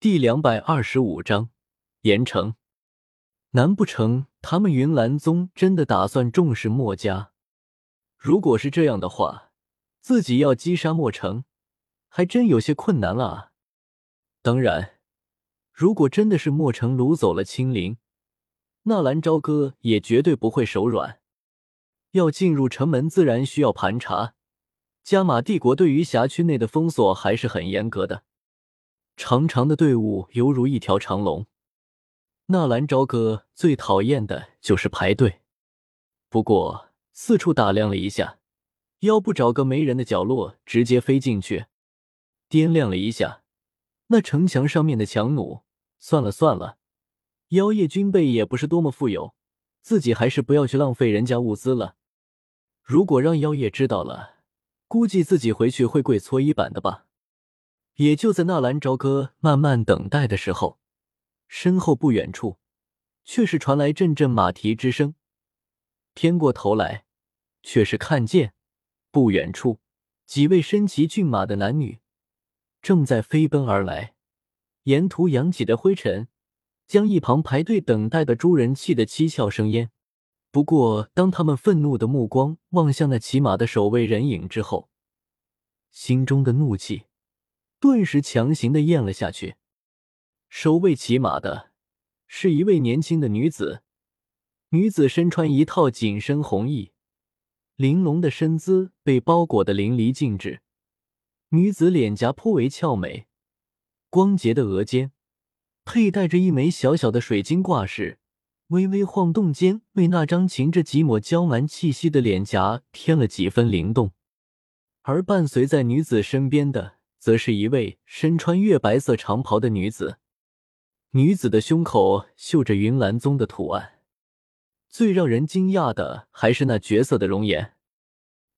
第两百二十五章盐城。难不成他们云岚宗真的打算重视墨家？如果是这样的话，自己要击杀墨城，还真有些困难了啊！当然，如果真的是墨城掳走了青灵，纳兰朝歌也绝对不会手软。要进入城门，自然需要盘查。加玛帝国对于辖区内的封锁还是很严格的。长长的队伍犹如一条长龙，纳兰朝歌最讨厌的就是排队。不过四处打量了一下，要不找个没人的角落直接飞进去。掂量了一下那城墙上面的强弩，算了算了，妖夜军备也不是多么富有，自己还是不要去浪费人家物资了。如果让妖夜知道了，估计自己回去会跪搓衣板的吧。也就在纳兰朝歌慢慢等待的时候，身后不远处却是传来阵阵马蹄之声。偏过头来，却是看见不远处几位身骑骏马的男女正在飞奔而来，沿途扬起的灰尘将一旁排队等待的诸人气得七窍生烟。不过，当他们愤怒的目光望向那骑马的守卫人影之后，心中的怒气。顿时强行的咽了下去。守卫骑马的是一位年轻的女子，女子身穿一套紧身红衣，玲珑的身姿被包裹的淋漓尽致。女子脸颊颇为俏美，光洁的额间佩戴着一枚小小的水晶挂饰，微微晃动间，为那张噙着几抹娇蛮气息的脸颊添了几分灵动。而伴随在女子身边的。则是一位身穿月白色长袍的女子，女子的胸口绣着云岚宗的图案。最让人惊讶的还是那绝色的容颜，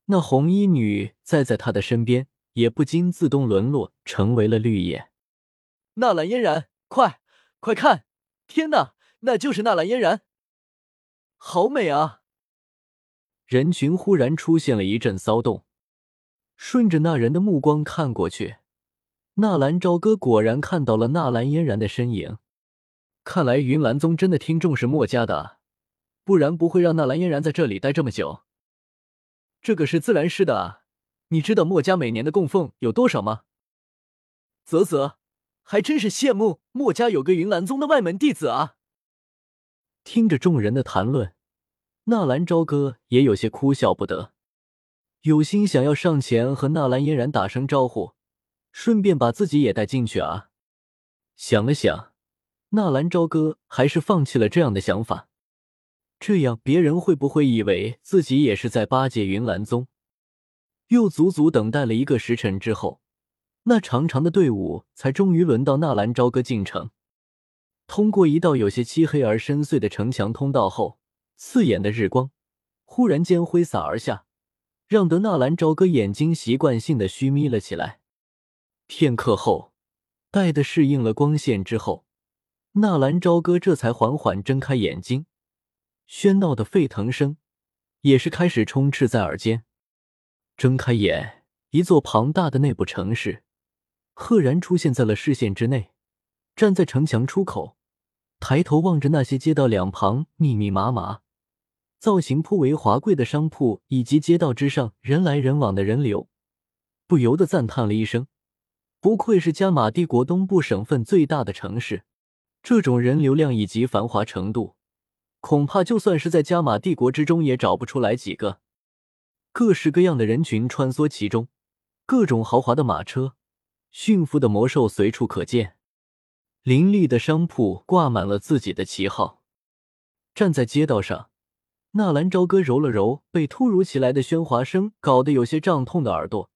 那红衣女再在她的身边，也不禁自动沦落成为了绿叶。纳兰嫣然，快快看！天哪，那就是纳兰嫣然，好美啊！人群忽然出现了一阵骚动。顺着那人的目光看过去，纳兰朝歌果然看到了纳兰嫣然的身影。看来云岚宗真的听重视墨家的，不然不会让纳兰嫣然在这里待这么久。这个是自然是的！你知道墨家每年的供奉有多少吗？啧啧，还真是羡慕墨家有个云岚宗的外门弟子啊！听着众人的谈论，纳兰朝歌也有些哭笑不得。有心想要上前和纳兰嫣然打声招呼，顺便把自己也带进去啊。想了想，纳兰朝歌还是放弃了这样的想法。这样别人会不会以为自己也是在巴结云岚宗？又足足等待了一个时辰之后，那长长的队伍才终于轮到纳兰朝歌进城。通过一道有些漆黑而深邃的城墙通道后，刺眼的日光忽然间挥洒而下。让得纳兰朝歌眼睛习惯性的虚眯了起来。片刻后，待的适应了光线之后，纳兰朝歌这才缓缓睁开眼睛。喧闹的沸腾声也是开始充斥在耳间。睁开眼，一座庞大的内部城市赫然出现在了视线之内。站在城墙出口，抬头望着那些街道两旁密密麻麻。造型颇为华贵的商铺以及街道之上人来人往的人流，不由得赞叹了一声：“不愧是加玛帝国东部省份最大的城市，这种人流量以及繁华程度，恐怕就算是在加玛帝国之中也找不出来几个。”各式各样的人群穿梭其中，各种豪华的马车、驯服的魔兽随处可见，林立的商铺挂满了自己的旗号，站在街道上。纳兰朝歌揉了揉被突如其来的喧哗声搞得有些胀痛的耳朵，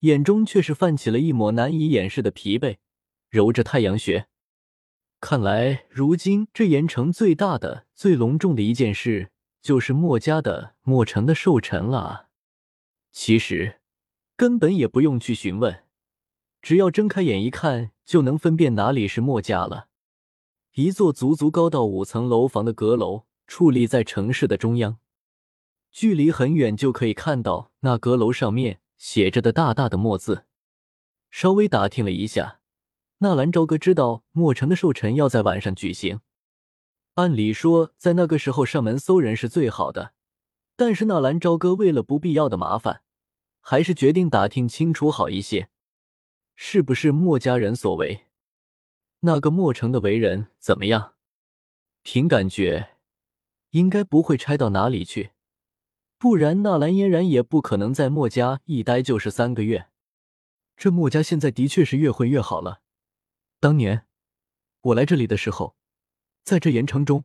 眼中却是泛起了一抹难以掩饰的疲惫，揉着太阳穴。看来，如今这盐城最大的、最隆重的一件事，就是墨家的墨城的寿辰了啊！其实，根本也不用去询问，只要睁开眼一看，就能分辨哪里是墨家了。一座足足高到五层楼房的阁楼。矗立在城市的中央，距离很远就可以看到那阁楼上面写着的大大的墨字。稍微打听了一下，纳兰朝歌知道墨城的寿辰要在晚上举行，按理说在那个时候上门搜人是最好的，但是纳兰朝歌为了不必要的麻烦，还是决定打听清楚好一些，是不是墨家人所为？那个墨城的为人怎么样？凭感觉，应该不会差到哪里去。不然，纳兰嫣然也不可能在墨家一待就是三个月。这墨家现在的确是越混越好了。当年我来这里的时候，在这盐城中，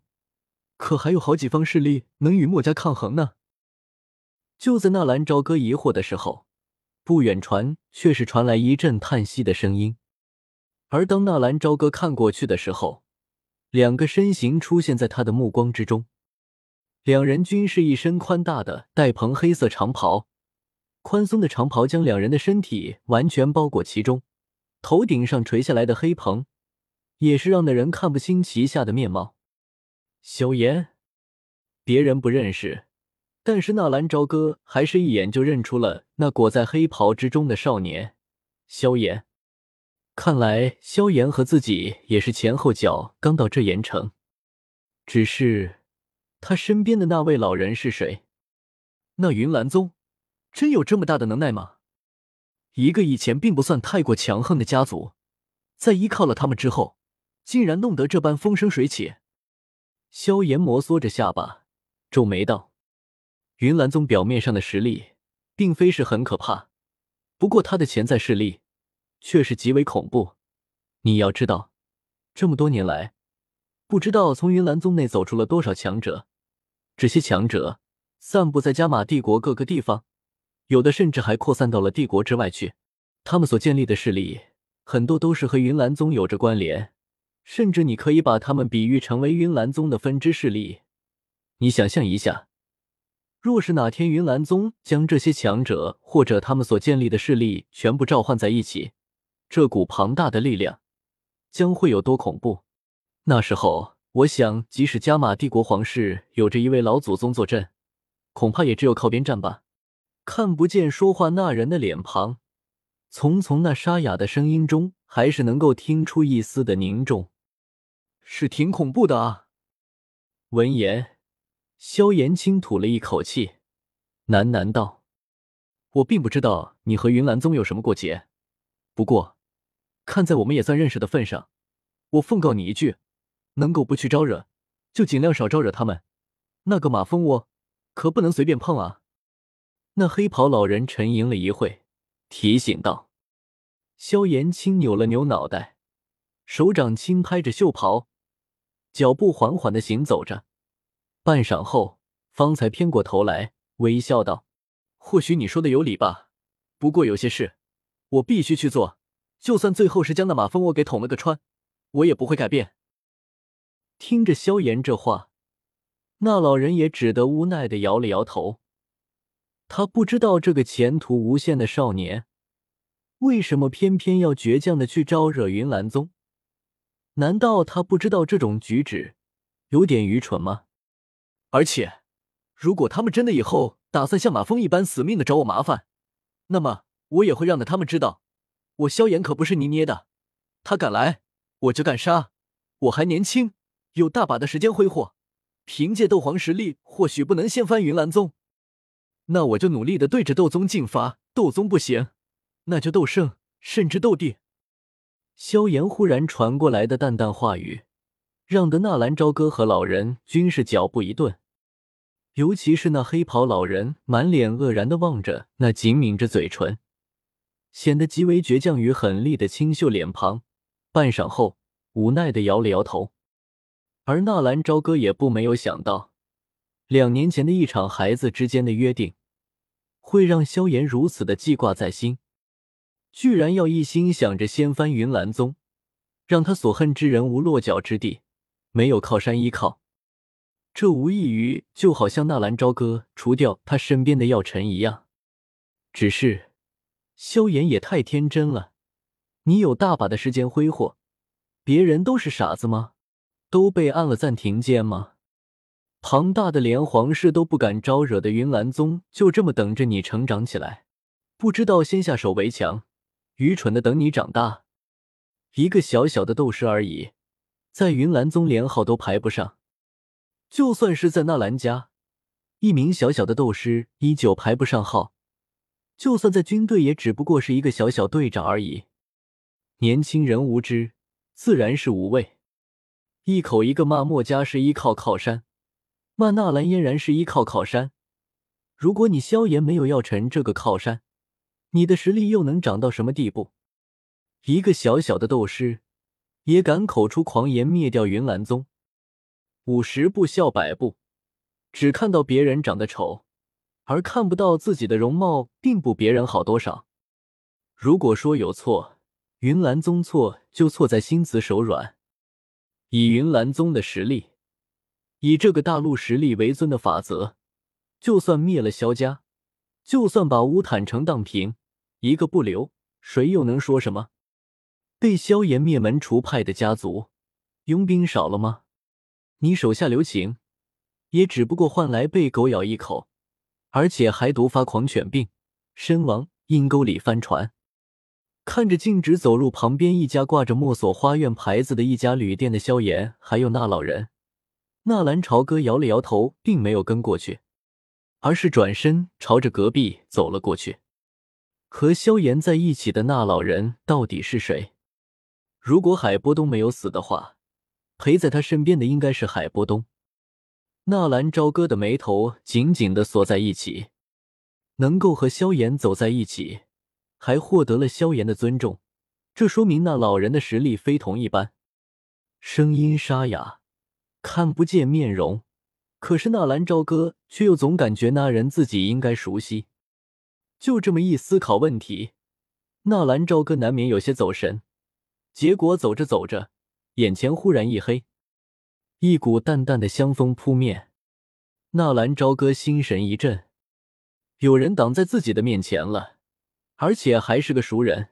可还有好几方势力能与墨家抗衡呢。就在纳兰朝歌疑惑的时候，不远传却是传来一阵叹息的声音。而当纳兰朝歌看过去的时候，两个身形出现在他的目光之中。两人均是一身宽大的带蓬黑色长袍，宽松的长袍将两人的身体完全包裹其中，头顶上垂下来的黑蓬，也是让那人看不清其下的面貌。萧炎，别人不认识，但是纳兰朝歌还是一眼就认出了那裹在黑袍之中的少年萧炎。看来萧炎和自己也是前后脚刚到这盐城，只是。他身边的那位老人是谁？那云岚宗真有这么大的能耐吗？一个以前并不算太过强横的家族，在依靠了他们之后，竟然弄得这般风生水起。萧炎摩挲着下巴，皱眉道：“云岚宗表面上的实力并非是很可怕，不过他的潜在势力却是极为恐怖。你要知道，这么多年来，不知道从云岚宗内走出了多少强者。”这些强者散布在加玛帝国各个地方，有的甚至还扩散到了帝国之外去。他们所建立的势力，很多都是和云岚宗有着关联，甚至你可以把他们比喻成为云岚宗的分支势力。你想象一下，若是哪天云岚宗将这些强者或者他们所建立的势力全部召唤在一起，这股庞大的力量将会有多恐怖？那时候。我想，即使加玛帝国皇室有着一位老祖宗坐镇，恐怕也只有靠边站吧。看不见说话那人的脸庞，从从那沙哑的声音中，还是能够听出一丝的凝重，是挺恐怖的啊。闻言，萧炎轻吐了一口气，喃喃道：“我并不知道你和云岚宗有什么过节，不过，看在我们也算认识的份上，我奉告你一句。”能够不去招惹，就尽量少招惹他们。那个马蜂窝可不能随便碰啊！那黑袍老人沉吟了一会，提醒道。萧炎轻扭了扭脑袋，手掌轻拍着袖袍，脚步缓缓的行走着。半晌后，方才偏过头来，微笑道：“或许你说的有理吧，不过有些事我必须去做，就算最后是将那马蜂窝给捅了个穿，我也不会改变。”听着萧炎这话，那老人也只得无奈的摇了摇头。他不知道这个前途无限的少年，为什么偏偏要倔强的去招惹云岚宗？难道他不知道这种举止有点愚蠢吗？而且，如果他们真的以后打算像马蜂一般死命的找我麻烦，那么我也会让的他们知道，我萧炎可不是泥捏的。他敢来，我就敢杀。我还年轻。有大把的时间挥霍，凭借斗皇实力，或许不能掀翻云岚宗，那我就努力的对着斗宗进发。斗宗不行，那就斗圣，甚至斗帝。萧炎忽然传过来的淡淡话语，让得纳兰朝歌和老人均是脚步一顿，尤其是那黑袍老人，满脸愕然的望着那紧抿着嘴唇、显得极为倔强与狠厉的清秀脸庞，半晌后，无奈的摇了摇头。而纳兰朝歌也不没有想到，两年前的一场孩子之间的约定，会让萧炎如此的记挂在心，居然要一心想着掀翻云岚宗，让他所恨之人无落脚之地，没有靠山依靠。这无异于就好像纳兰朝歌除掉他身边的药尘一样。只是萧炎也太天真了，你有大把的时间挥霍，别人都是傻子吗？都被按了暂停键吗？庞大的连皇室都不敢招惹的云岚宗，就这么等着你成长起来？不知道先下手为强，愚蠢的等你长大。一个小小的斗师而已，在云岚宗连号都排不上。就算是在纳兰家，一名小小的斗师依旧排不上号。就算在军队，也只不过是一个小小队长而已。年轻人无知，自然是无畏。一口一个骂墨家是依靠靠山，骂纳兰嫣然是依靠靠山。如果你萧炎没有药尘这个靠山，你的实力又能长到什么地步？一个小小的斗师，也敢口出狂言灭掉云岚宗？五十步笑百步，只看到别人长得丑，而看不到自己的容貌并不别人好多少。如果说有错，云岚宗错就错在心慈手软。以云岚宗的实力，以这个大陆实力为尊的法则，就算灭了萧家，就算把乌坦城荡平，一个不留，谁又能说什么？被萧炎灭门除派的家族，佣兵少了吗？你手下留情，也只不过换来被狗咬一口，而且还毒发狂犬病，身亡阴沟里翻船。看着径直走入旁边一家挂着墨索花苑牌子的一家旅店的萧炎，还有那老人，纳兰朝歌摇了摇头，并没有跟过去，而是转身朝着隔壁走了过去。和萧炎在一起的那老人到底是谁？如果海波东没有死的话，陪在他身边的应该是海波东。纳兰朝歌的眉头紧紧的锁在一起，能够和萧炎走在一起。还获得了萧炎的尊重，这说明那老人的实力非同一般。声音沙哑，看不见面容，可是纳兰朝歌却又总感觉那人自己应该熟悉。就这么一思考问题，纳兰朝歌难免有些走神，结果走着走着，眼前忽然一黑，一股淡淡的香风扑面，纳兰朝歌心神一震，有人挡在自己的面前了。而且还是个熟人，